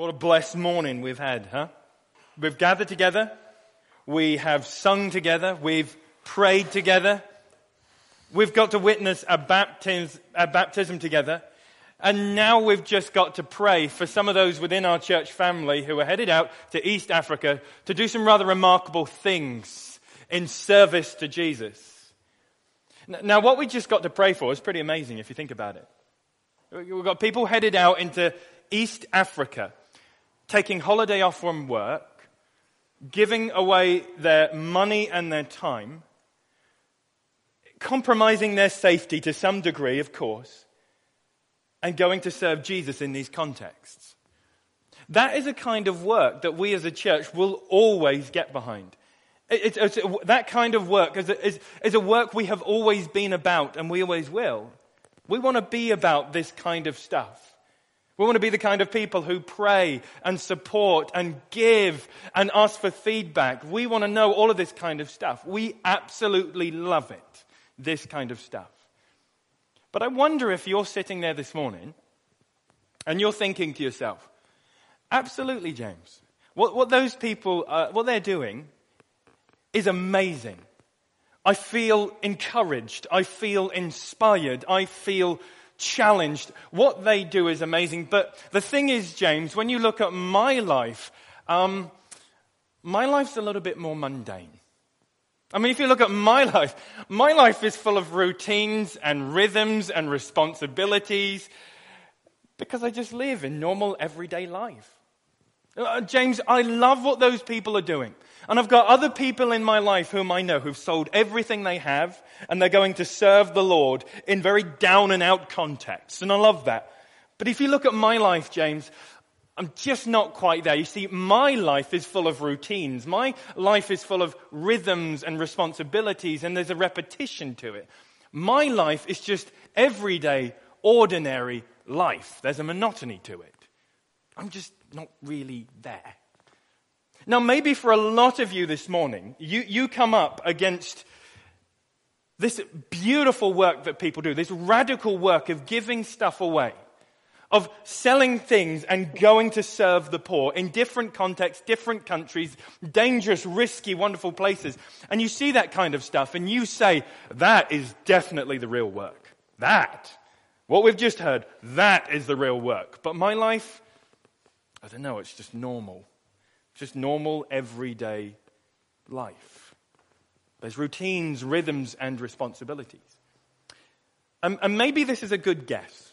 What a blessed morning we've had, huh? We've gathered together. We have sung together. We've prayed together. We've got to witness a baptism, a baptism together. And now we've just got to pray for some of those within our church family who are headed out to East Africa to do some rather remarkable things in service to Jesus. Now, what we just got to pray for is pretty amazing if you think about it. We've got people headed out into East Africa taking holiday off from work, giving away their money and their time, compromising their safety to some degree, of course, and going to serve Jesus in these contexts. That is a kind of work that we as a church will always get behind. That kind of work is is, is a work we have always been about and we always will. We want to be about this kind of stuff. We want to be the kind of people who pray and support and give and ask for feedback. We want to know all of this kind of stuff. We absolutely love it, this kind of stuff. But I wonder if you're sitting there this morning and you're thinking to yourself, absolutely, James, what, what those people, uh, what they're doing is amazing. I feel encouraged. I feel inspired. I feel challenged. What they do is amazing. But the thing is, James, when you look at my life, um, my life's a little bit more mundane. I mean, if you look at my life, my life is full of routines and rhythms and responsibilities because I just live in normal everyday life. Uh, James, I love what those people are doing. And I've got other people in my life whom I know who've sold everything they have and they're going to serve the Lord in very down and out contexts. And I love that. But if you look at my life, James, I'm just not quite there. You see, my life is full of routines. My life is full of rhythms and responsibilities and there's a repetition to it. My life is just everyday, ordinary life. There's a monotony to it. I'm just not really there. Now, maybe for a lot of you this morning, you, you come up against this beautiful work that people do, this radical work of giving stuff away, of selling things and going to serve the poor in different contexts, different countries, dangerous, risky, wonderful places. And you see that kind of stuff and you say, that is definitely the real work. That, what we've just heard, that is the real work. But my life, I don't know, it's just normal. Just normal, everyday life. There's routines, rhythms, and responsibilities. And, and maybe this is a good guess,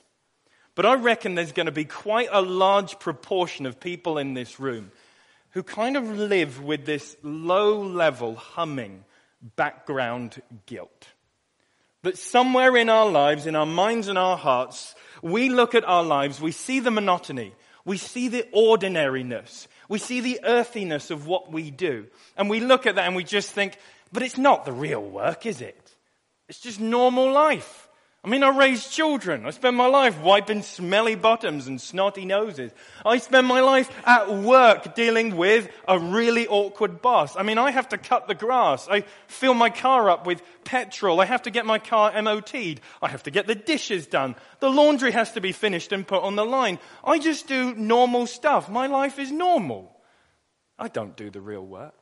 but I reckon there's going to be quite a large proportion of people in this room who kind of live with this low level humming background guilt. That somewhere in our lives, in our minds and our hearts, we look at our lives, we see the monotony, we see the ordinariness, we see the earthiness of what we do. And we look at that and we just think, but it's not the real work, is it? It's just normal life. I mean, I raise children. I spend my life wiping smelly bottoms and snotty noses. I spend my life at work dealing with a really awkward boss. I mean, I have to cut the grass. I fill my car up with petrol. I have to get my car MOT'd. I have to get the dishes done. The laundry has to be finished and put on the line. I just do normal stuff. My life is normal. I don't do the real work.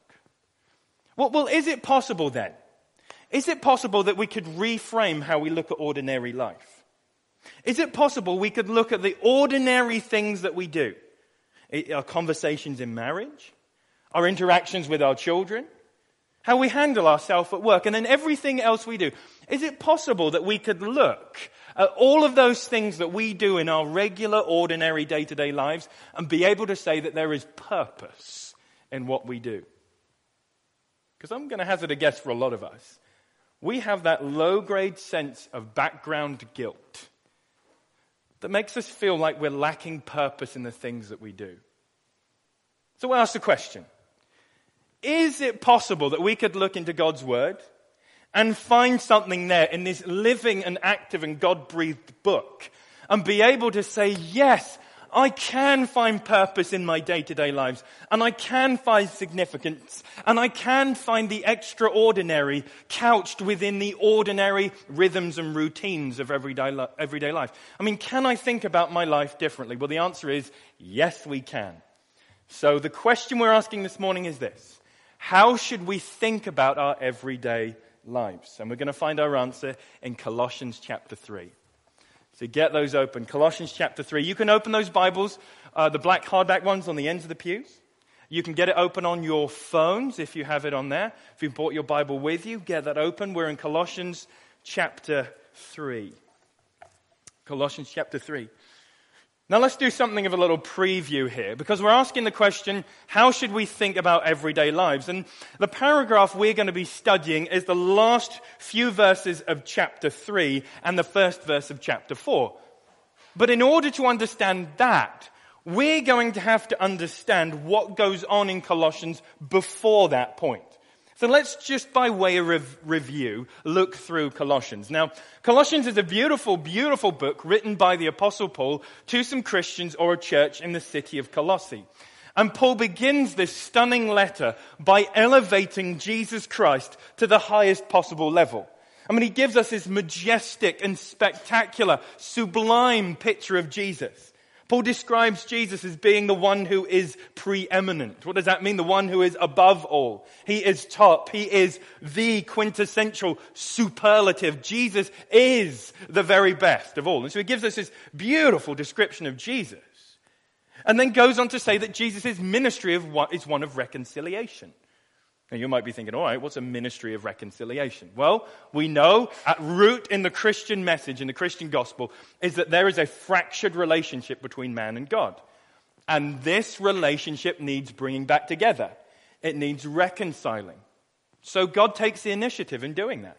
Well, well is it possible then? Is it possible that we could reframe how we look at ordinary life? Is it possible we could look at the ordinary things that we do? Our conversations in marriage, our interactions with our children, how we handle ourselves at work, and then everything else we do. Is it possible that we could look at all of those things that we do in our regular, ordinary, day to day lives and be able to say that there is purpose in what we do? Because I'm going to hazard a guess for a lot of us we have that low grade sense of background guilt that makes us feel like we're lacking purpose in the things that we do. So we ask the question Is it possible that we could look into God's Word and find something there in this living and active and God breathed book and be able to say, Yes, I can find purpose in my day to day lives and I can find significance and I can find the extraordinary couched within the ordinary rhythms and routines of everyday, everyday life. I mean, can I think about my life differently? Well, the answer is yes, we can. So the question we're asking this morning is this. How should we think about our everyday lives? And we're going to find our answer in Colossians chapter 3. So get those open. Colossians chapter 3. You can open those Bibles, uh, the black hardback ones on the ends of the pews. You can get it open on your phones if you have it on there. If you brought your Bible with you, get that open. We're in Colossians chapter 3. Colossians chapter 3. Now let's do something of a little preview here because we're asking the question, how should we think about everyday lives? And the paragraph we're going to be studying is the last few verses of chapter 3 and the first verse of chapter 4. But in order to understand that, we're going to have to understand what goes on in Colossians before that point. So let's just by way of rev- review look through Colossians. Now, Colossians is a beautiful, beautiful book written by the apostle Paul to some Christians or a church in the city of Colossae. And Paul begins this stunning letter by elevating Jesus Christ to the highest possible level. I mean, he gives us this majestic and spectacular, sublime picture of Jesus. Paul describes Jesus as being the one who is preeminent. What does that mean? The one who is above all. He is top. He is the quintessential superlative. Jesus is the very best of all. And so he gives us this beautiful description of Jesus. And then goes on to say that Jesus' ministry of what is one of reconciliation. Now you might be thinking, all right, what's a ministry of reconciliation? Well, we know at root in the Christian message, in the Christian gospel, is that there is a fractured relationship between man and God. And this relationship needs bringing back together. It needs reconciling. So God takes the initiative in doing that.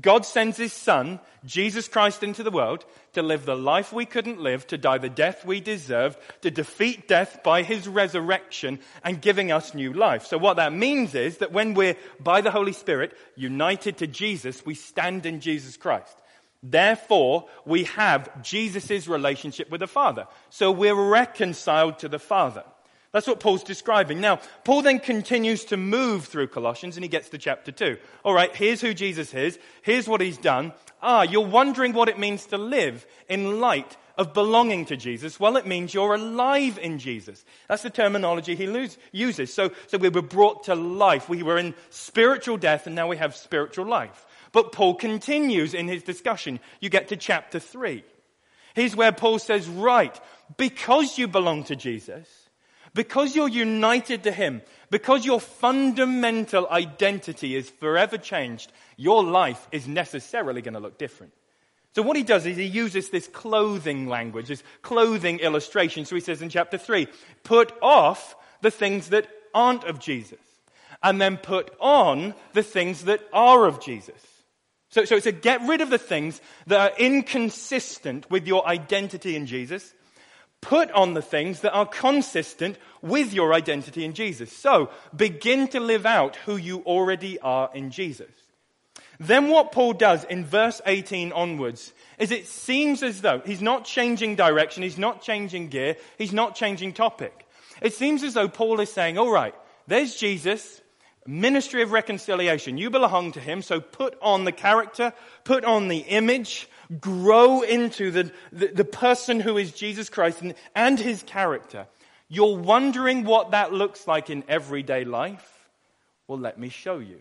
God sends his son, Jesus Christ, into the world to live the life we couldn't live, to die the death we deserved, to defeat death by his resurrection and giving us new life. So what that means is that when we're, by the Holy Spirit, united to Jesus, we stand in Jesus Christ. Therefore, we have Jesus' relationship with the Father. So we're reconciled to the Father. That's what Paul's describing. Now, Paul then continues to move through Colossians and he gets to chapter 2. All right, here's who Jesus is. Here's what he's done. Ah, you're wondering what it means to live in light of belonging to Jesus. Well, it means you're alive in Jesus. That's the terminology he uses. So, so we were brought to life. We were in spiritual death and now we have spiritual life. But Paul continues in his discussion. You get to chapter 3. Here's where Paul says, right, because you belong to Jesus, because you're united to Him, because your fundamental identity is forever changed, your life is necessarily going to look different. So what he does is he uses this clothing language, this clothing illustration. So he says in chapter 3, put off the things that aren't of Jesus, and then put on the things that are of Jesus. So, so it's a get rid of the things that are inconsistent with your identity in Jesus, Put on the things that are consistent with your identity in Jesus. So, begin to live out who you already are in Jesus. Then what Paul does in verse 18 onwards is it seems as though he's not changing direction, he's not changing gear, he's not changing topic. It seems as though Paul is saying, all right, there's Jesus, ministry of reconciliation. You belong to him, so put on the character, put on the image, grow into the, the, the, person who is Jesus Christ and, and his character, you're wondering what that looks like in everyday life? Well, let me show you.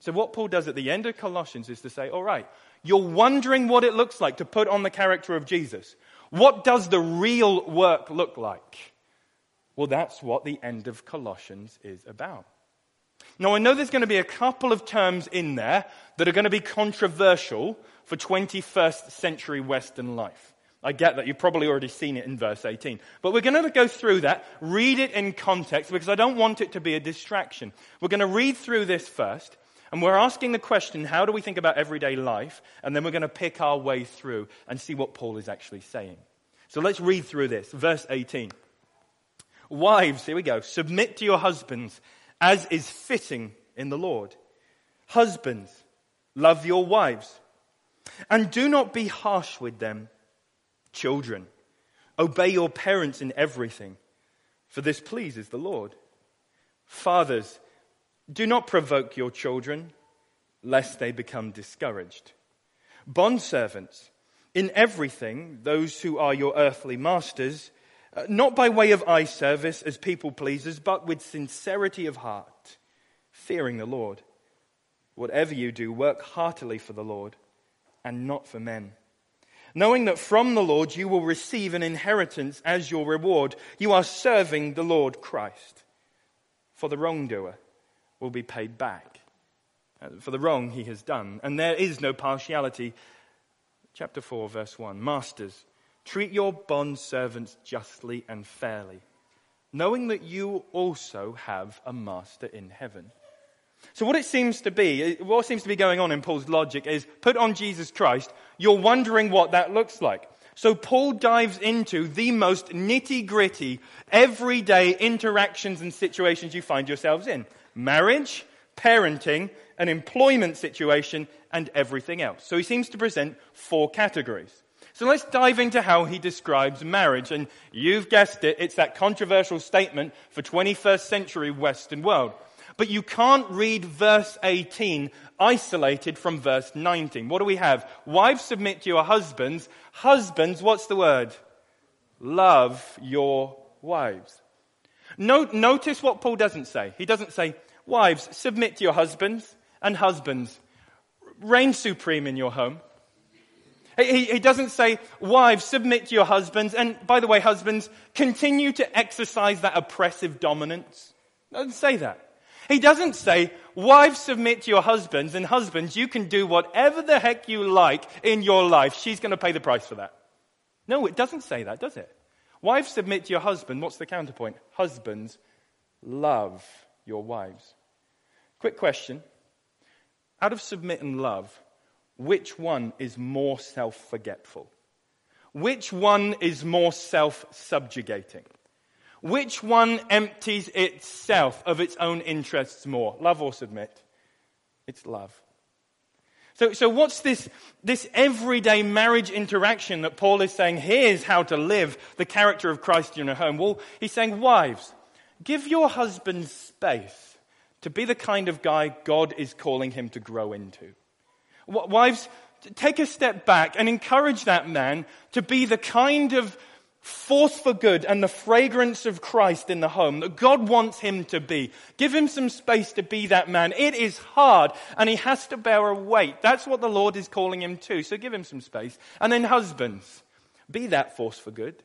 So, what Paul does at the end of Colossians is to say, all right, you're wondering what it looks like to put on the character of Jesus. What does the real work look like? Well, that's what the end of Colossians is about. Now, I know there's going to be a couple of terms in there that are going to be controversial for 21st century Western life. I get that. You've probably already seen it in verse 18. But we're going to go through that, read it in context, because I don't want it to be a distraction. We're going to read through this first, and we're asking the question, how do we think about everyday life? And then we're going to pick our way through and see what Paul is actually saying. So let's read through this. Verse 18. Wives, here we go. Submit to your husbands as is fitting in the Lord. Husbands, love your wives and do not be harsh with them. Children, Obey your parents in everything, for this pleases the Lord. Fathers, do not provoke your children, lest they become discouraged. Bondservants, in everything, those who are your earthly masters, uh, not by way of eye service as people pleasers, but with sincerity of heart, fearing the Lord. Whatever you do, work heartily for the Lord and not for men. Knowing that from the Lord you will receive an inheritance as your reward, you are serving the Lord Christ. For the wrongdoer will be paid back uh, for the wrong he has done, and there is no partiality. Chapter 4, verse 1 Masters, treat your bond servants justly and fairly, knowing that you also have a master in heaven. So, what it seems to be, what seems to be going on in Paul's logic is put on Jesus Christ, you're wondering what that looks like. So, Paul dives into the most nitty gritty, everyday interactions and situations you find yourselves in marriage, parenting, an employment situation, and everything else. So, he seems to present four categories. So let's dive into how he describes marriage. And you've guessed it, it's that controversial statement for 21st century Western world. But you can't read verse 18 isolated from verse 19. What do we have? Wives submit to your husbands. Husbands, what's the word? Love your wives. Note, notice what Paul doesn't say. He doesn't say, wives, submit to your husbands, and husbands, reign supreme in your home. He, he, doesn't say, wives, submit to your husbands, and by the way, husbands, continue to exercise that oppressive dominance. He doesn't say that. He doesn't say, wives submit to your husbands and husbands, you can do whatever the heck you like in your life. She's going to pay the price for that. No, it doesn't say that, does it? Wives submit to your husband. What's the counterpoint? Husbands, love your wives. Quick question. Out of submit and love, which one is more self forgetful? Which one is more self subjugating? Which one empties itself of its own interests more? Love or submit? It's love. So, so what's this, this everyday marriage interaction that Paul is saying, here's how to live the character of Christ in your home? Well, he's saying, wives, give your husband space to be the kind of guy God is calling him to grow into. Wives, take a step back and encourage that man to be the kind of force for good and the fragrance of Christ in the home that God wants him to be. Give him some space to be that man. It is hard and he has to bear a weight. That's what the Lord is calling him to. So give him some space. And then husbands, be that force for good.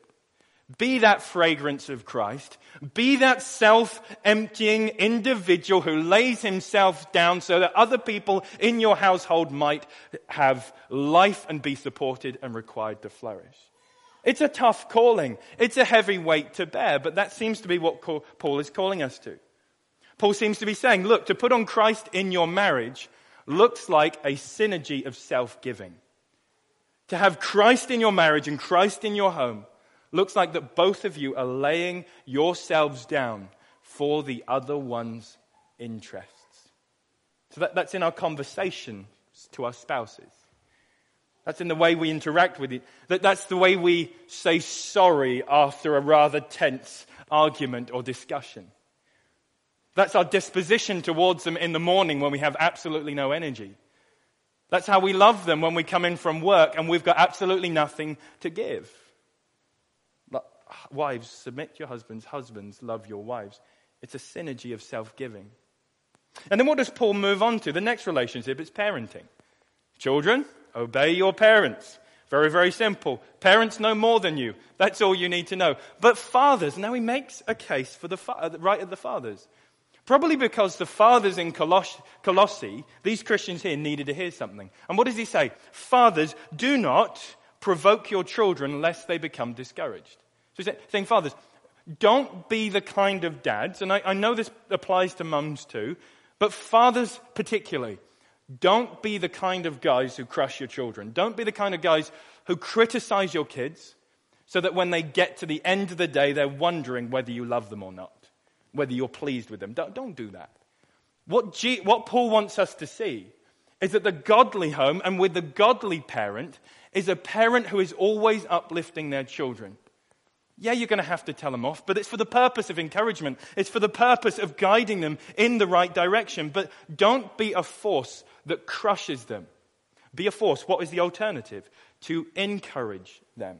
Be that fragrance of Christ. Be that self-emptying individual who lays himself down so that other people in your household might have life and be supported and required to flourish. It's a tough calling. It's a heavy weight to bear, but that seems to be what Paul is calling us to. Paul seems to be saying, look, to put on Christ in your marriage looks like a synergy of self-giving. To have Christ in your marriage and Christ in your home looks like that both of you are laying yourselves down for the other one's interests. So that, that's in our conversations to our spouses. That's in the way we interact with it. That, that's the way we say sorry after a rather tense argument or discussion. That's our disposition towards them in the morning when we have absolutely no energy. That's how we love them when we come in from work and we've got absolutely nothing to give. Wives, submit your husbands. Husbands, love your wives. It's a synergy of self giving. And then what does Paul move on to? The next relationship is parenting. Children, Obey your parents. Very, very simple. Parents know more than you. That's all you need to know. But fathers, now he makes a case for the uh, right of the fathers. Probably because the fathers in Coloss- Colossae, these Christians here, needed to hear something. And what does he say? Fathers, do not provoke your children lest they become discouraged. So he's saying, fathers, don't be the kind of dads, and I, I know this applies to mums too, but fathers particularly. Don't be the kind of guys who crush your children. Don't be the kind of guys who criticize your kids so that when they get to the end of the day, they're wondering whether you love them or not, whether you're pleased with them. Don't, don't do that. What, G, what Paul wants us to see is that the godly home and with the godly parent is a parent who is always uplifting their children. Yeah, you're going to have to tell them off, but it's for the purpose of encouragement. It's for the purpose of guiding them in the right direction. But don't be a force that crushes them. Be a force. What is the alternative? To encourage them.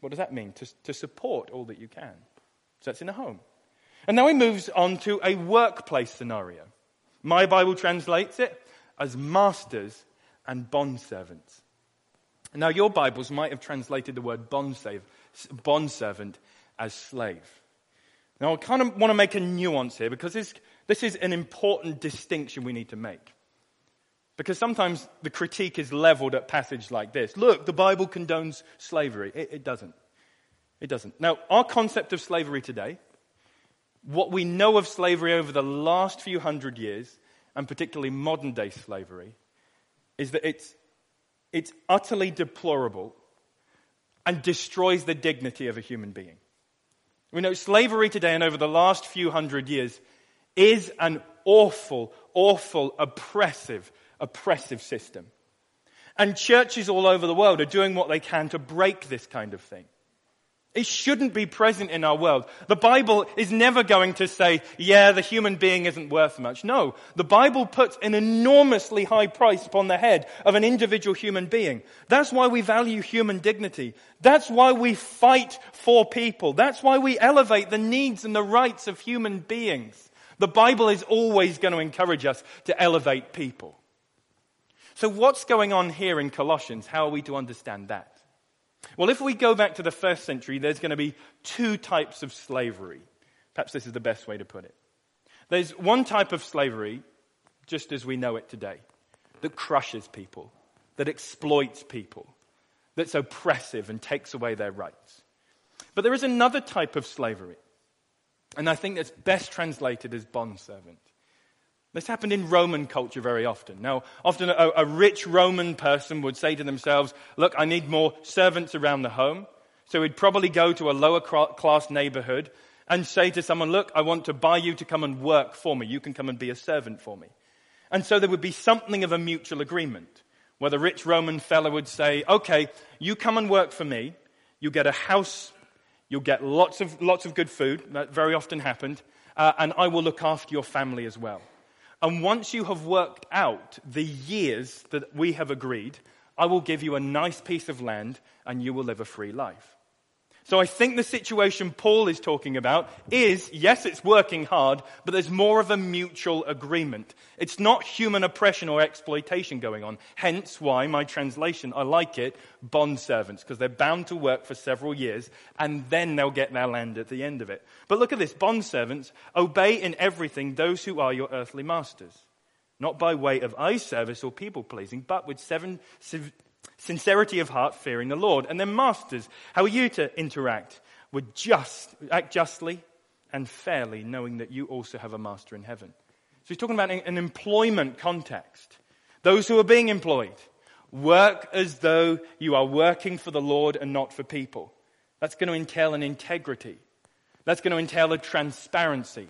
What does that mean? To, to support all that you can. So that's in a home. And now he moves on to a workplace scenario. My Bible translates it as masters and bondservants. Now, your Bibles might have translated the word bondservant as slave. Now, I kind of want to make a nuance here because this, this is an important distinction we need to make. Because sometimes the critique is leveled at passages like this. Look, the Bible condones slavery. It, it doesn't. It doesn't. Now, our concept of slavery today, what we know of slavery over the last few hundred years, and particularly modern day slavery, is that it's, it's utterly deplorable and destroys the dignity of a human being. We know slavery today and over the last few hundred years is an awful, awful, oppressive, oppressive system. And churches all over the world are doing what they can to break this kind of thing. It shouldn't be present in our world. The Bible is never going to say, yeah, the human being isn't worth much. No. The Bible puts an enormously high price upon the head of an individual human being. That's why we value human dignity. That's why we fight for people. That's why we elevate the needs and the rights of human beings. The Bible is always going to encourage us to elevate people. So what's going on here in Colossians? How are we to understand that? Well, if we go back to the first century, there's going to be two types of slavery. Perhaps this is the best way to put it. There's one type of slavery, just as we know it today, that crushes people, that exploits people, that's oppressive and takes away their rights. But there is another type of slavery, and I think that's best translated as bondservant. This happened in Roman culture very often. Now, often a, a, rich Roman person would say to themselves, Look, I need more servants around the home. So he'd probably go to a lower class neighborhood and say to someone, Look, I want to buy you to come and work for me. You can come and be a servant for me. And so there would be something of a mutual agreement where the rich Roman fellow would say, Okay, you come and work for me. You get a house. You'll get lots of, lots of good food. That very often happened. Uh, and I will look after your family as well. And once you have worked out the years that we have agreed, I will give you a nice piece of land and you will live a free life. So I think the situation Paul is talking about is, yes, it's working hard, but there's more of a mutual agreement. It's not human oppression or exploitation going on. Hence why my translation, I like it, bond servants, because they're bound to work for several years and then they'll get their land at the end of it. But look at this, bond servants, obey in everything those who are your earthly masters. Not by way of eye service or people pleasing, but with seven, Sincerity of heart, fearing the Lord. And then, masters, how are you to interact? With just, act justly and fairly, knowing that you also have a master in heaven. So he's talking about an employment context. Those who are being employed, work as though you are working for the Lord and not for people. That's going to entail an integrity. That's going to entail a transparency.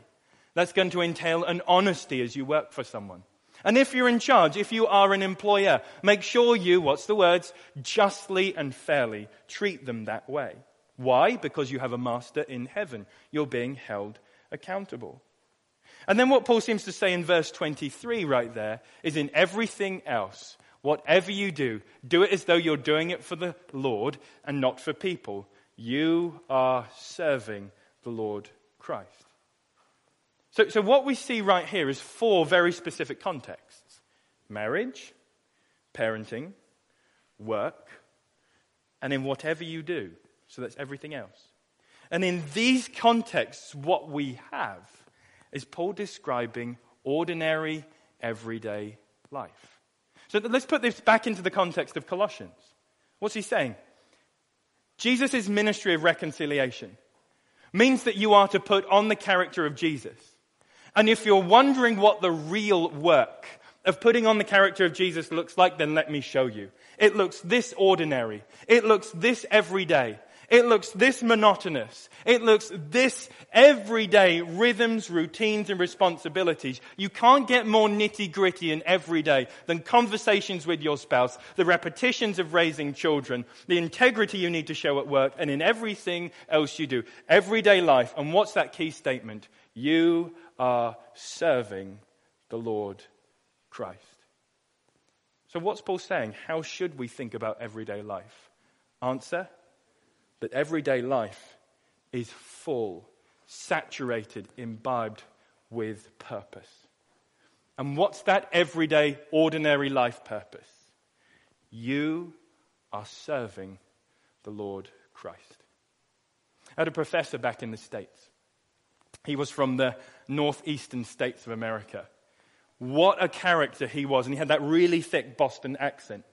That's going to entail an honesty as you work for someone. And if you're in charge, if you are an employer, make sure you, what's the words, justly and fairly treat them that way. Why? Because you have a master in heaven. You're being held accountable. And then what Paul seems to say in verse 23 right there is in everything else, whatever you do, do it as though you're doing it for the Lord and not for people. You are serving the Lord Christ. So, so what we see right here is four very specific contexts marriage, parenting, work, and in whatever you do. So that's everything else. And in these contexts, what we have is Paul describing ordinary, everyday life. So let's put this back into the context of Colossians. What's he saying? Jesus' ministry of reconciliation means that you are to put on the character of Jesus. And if you're wondering what the real work of putting on the character of Jesus looks like, then let me show you. It looks this ordinary. It looks this everyday. It looks this monotonous. It looks this everyday rhythms, routines, and responsibilities. You can't get more nitty gritty and everyday than conversations with your spouse, the repetitions of raising children, the integrity you need to show at work, and in everything else you do. Everyday life. And what's that key statement? You are serving the Lord Christ. So, what's Paul saying? How should we think about everyday life? Answer that everyday life is full, saturated, imbibed with purpose. And what's that everyday, ordinary life purpose? You are serving the Lord Christ. I had a professor back in the States. He was from the northeastern states of America. What a character he was. And he had that really thick Boston accent.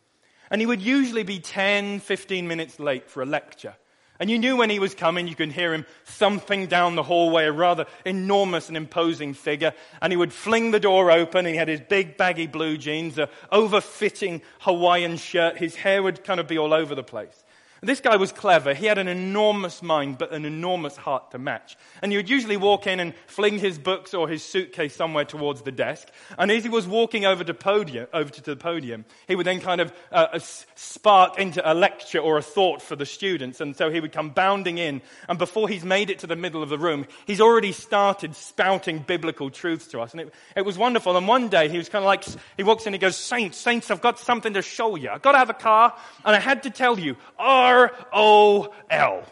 And he would usually be 10, 15 minutes late for a lecture. And you knew when he was coming, you could hear him thumping down the hallway, a rather enormous and imposing figure. And he would fling the door open, and he had his big baggy blue jeans, a over-fitting Hawaiian shirt. His hair would kind of be all over the place. This guy was clever. He had an enormous mind, but an enormous heart to match. And he would usually walk in and fling his books or his suitcase somewhere towards the desk. And as he was walking over to, podium, over to the podium, he would then kind of uh, spark into a lecture or a thought for the students. And so he would come bounding in. And before he's made it to the middle of the room, he's already started spouting biblical truths to us. And it, it was wonderful. And one day he was kind of like, he walks in and he goes, Saints, Saints, I've got something to show you. I've got to have a car. And I had to tell you, oh, R O L.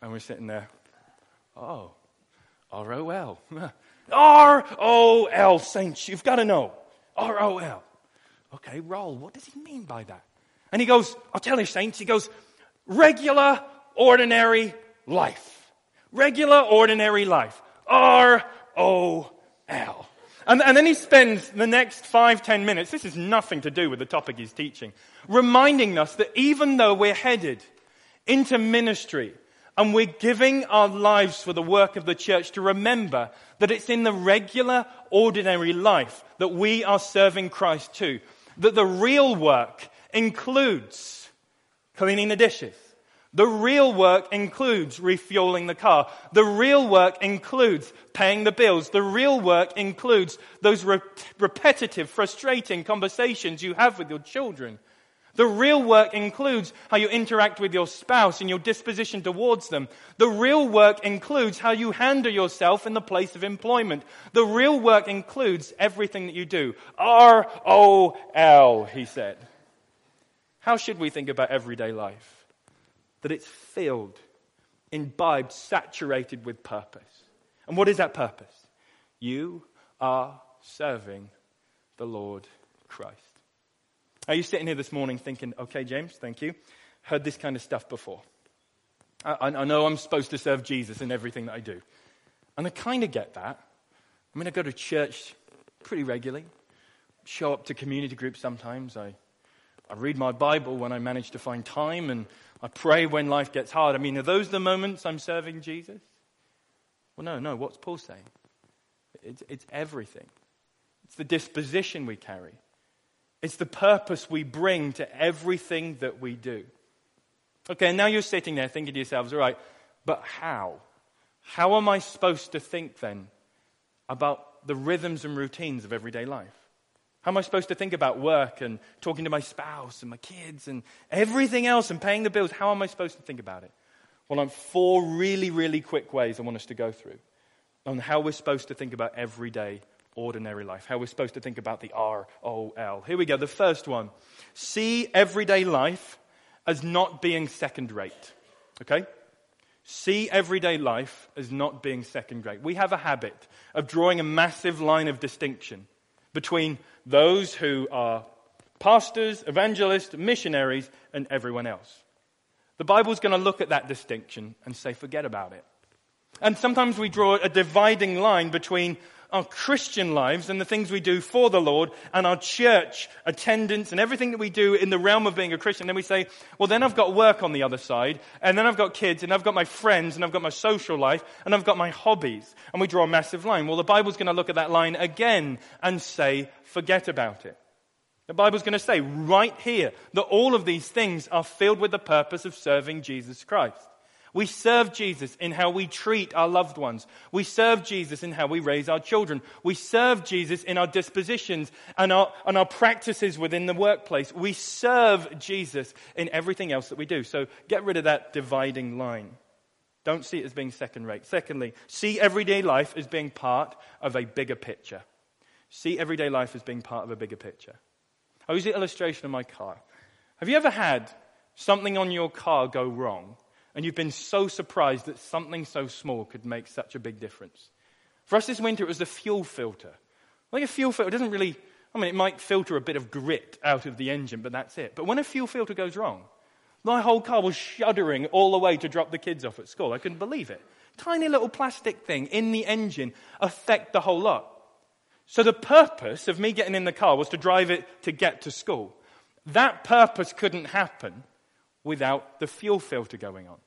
And we're sitting there. Oh, R O L. R O L, saints, you've got to know. R O L. Okay, roll. What does he mean by that? And he goes, I'll tell you, saints, he goes, regular, ordinary life. Regular, ordinary life. R O L. And, and, then he spends the next five, ten minutes, this is nothing to do with the topic he's teaching, reminding us that even though we're headed into ministry and we're giving our lives for the work of the church to remember that it's in the regular, ordinary life that we are serving Christ too. That the real work includes cleaning the dishes, the real work includes refueling the car. The real work includes paying the bills. The real work includes those re- repetitive, frustrating conversations you have with your children. The real work includes how you interact with your spouse and your disposition towards them. The real work includes how you handle yourself in the place of employment. The real work includes everything that you do. R O L, he said. How should we think about everyday life? That it's filled, imbibed, saturated with purpose. And what is that purpose? You are serving the Lord Christ. Are you sitting here this morning thinking, okay, James, thank you. Heard this kind of stuff before. I, I know I'm supposed to serve Jesus in everything that I do. And I kind of get that. I mean, I go to church pretty regularly, show up to community groups sometimes. I, I read my Bible when I manage to find time, and I pray when life gets hard. I mean, are those the moments I'm serving Jesus? Well, no, no. What's Paul saying? It's, it's everything. It's the disposition we carry. It's the purpose we bring to everything that we do. Okay, and now you're sitting there thinking to yourselves, all right, but how? How am I supposed to think then about the rhythms and routines of everyday life? How am I supposed to think about work and talking to my spouse and my kids and everything else and paying the bills? How am I supposed to think about it? Well, I'm four really, really quick ways I want us to go through on how we're supposed to think about everyday, ordinary life, how we're supposed to think about the R O L. Here we go. The first one see everyday life as not being second rate. Okay? See everyday life as not being second rate. We have a habit of drawing a massive line of distinction between those who are pastors, evangelists, missionaries, and everyone else. The Bible's going to look at that distinction and say, forget about it. And sometimes we draw a dividing line between our Christian lives and the things we do for the Lord and our church attendance and everything that we do in the realm of being a Christian. Then we say, well, then I've got work on the other side, and then I've got kids, and I've got my friends, and I've got my social life, and I've got my hobbies. And we draw a massive line. Well, the Bible's going to look at that line again and say, forget about it. The Bible's going to say right here that all of these things are filled with the purpose of serving Jesus Christ. We serve Jesus in how we treat our loved ones. We serve Jesus in how we raise our children. We serve Jesus in our dispositions and our, and our practices within the workplace. We serve Jesus in everything else that we do. So get rid of that dividing line. Don't see it as being second rate. Secondly, see everyday life as being part of a bigger picture. See everyday life as being part of a bigger picture. I use the illustration of my car. Have you ever had something on your car go wrong and you've been so surprised that something so small could make such a big difference? For us this winter, it was the fuel filter. Like a fuel filter doesn't really, I mean, it might filter a bit of grit out of the engine, but that's it. But when a fuel filter goes wrong, my whole car was shuddering all the way to drop the kids off at school. I couldn't believe it. Tiny little plastic thing in the engine affect the whole lot. So the purpose of me getting in the car was to drive it to get to school. That purpose couldn't happen without the fuel filter going on.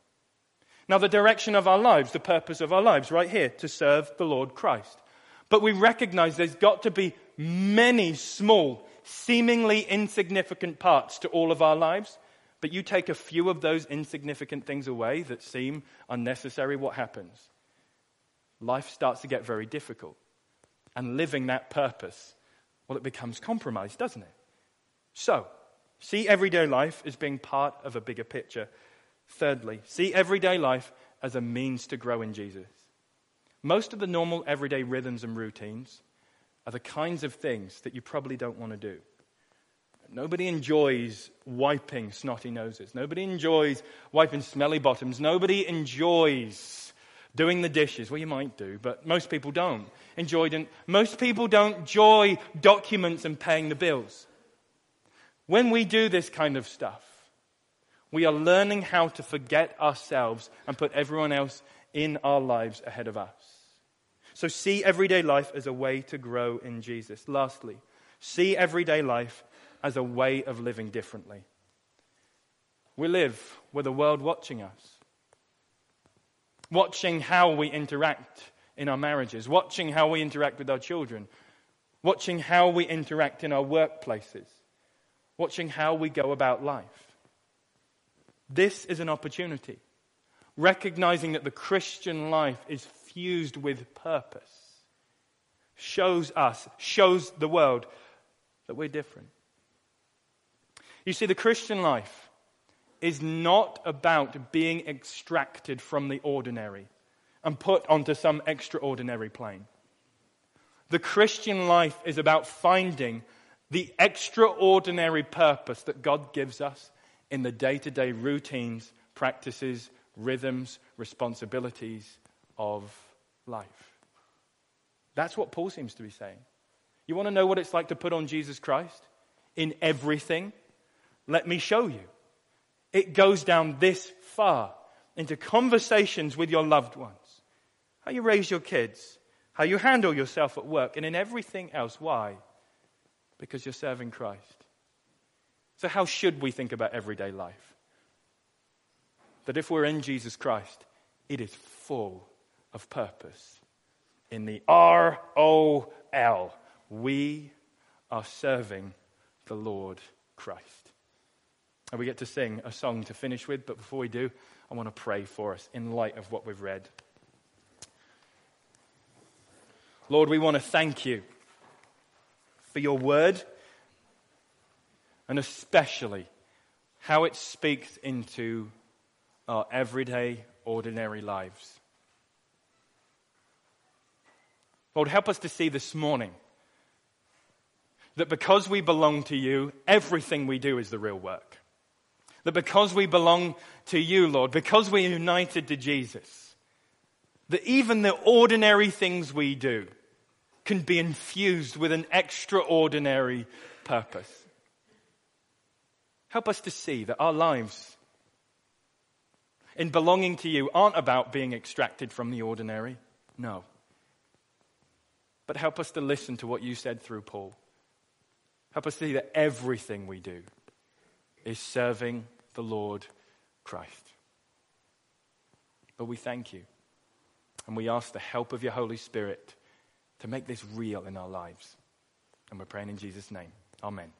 Now, the direction of our lives, the purpose of our lives, right here, to serve the Lord Christ. But we recognize there's got to be many small, seemingly insignificant parts to all of our lives. But you take a few of those insignificant things away that seem unnecessary, what happens? Life starts to get very difficult and living that purpose, well, it becomes compromised, doesn't it? So, see everyday life as being part of a bigger picture. Thirdly, see everyday life as a means to grow in Jesus. Most of the normal everyday rhythms and routines are the kinds of things that you probably don't want to do. Nobody enjoys wiping snotty noses. Nobody enjoys wiping smelly bottoms. Nobody enjoys doing the dishes. Well, you might do, but most people don't enjoy. Most people don't enjoy documents and paying the bills. When we do this kind of stuff, we are learning how to forget ourselves and put everyone else in our lives ahead of us. So see everyday life as a way to grow in Jesus. Lastly, see everyday life as a way of living differently. We live with a world watching us watching how we interact in our marriages, watching how we interact with our children, watching how we interact in our workplaces, watching how we go about life. This is an opportunity. Recognizing that the Christian life is fused with purpose shows us, shows the world that we're different. You see, the Christian life is not about being extracted from the ordinary and put onto some extraordinary plane. The Christian life is about finding the extraordinary purpose that God gives us in the day to day routines, practices, rhythms, responsibilities of life. That's what Paul seems to be saying. You want to know what it's like to put on Jesus Christ in everything? Let me show you. It goes down this far into conversations with your loved ones, how you raise your kids, how you handle yourself at work, and in everything else. Why? Because you're serving Christ. So, how should we think about everyday life? That if we're in Jesus Christ, it is full of purpose. In the R O L, we are serving the Lord Christ. And we get to sing a song to finish with, but before we do, I want to pray for us in light of what we've read. Lord, we want to thank you for your word and especially how it speaks into our everyday, ordinary lives. Lord, help us to see this morning that because we belong to you, everything we do is the real work. That because we belong to you, Lord, because we're united to Jesus, that even the ordinary things we do can be infused with an extraordinary purpose. Help us to see that our lives in belonging to you aren't about being extracted from the ordinary. No. But help us to listen to what you said through Paul. Help us see that everything we do is serving the Lord Christ. But we thank you. And we ask the help of your Holy Spirit to make this real in our lives. And we're praying in Jesus' name. Amen.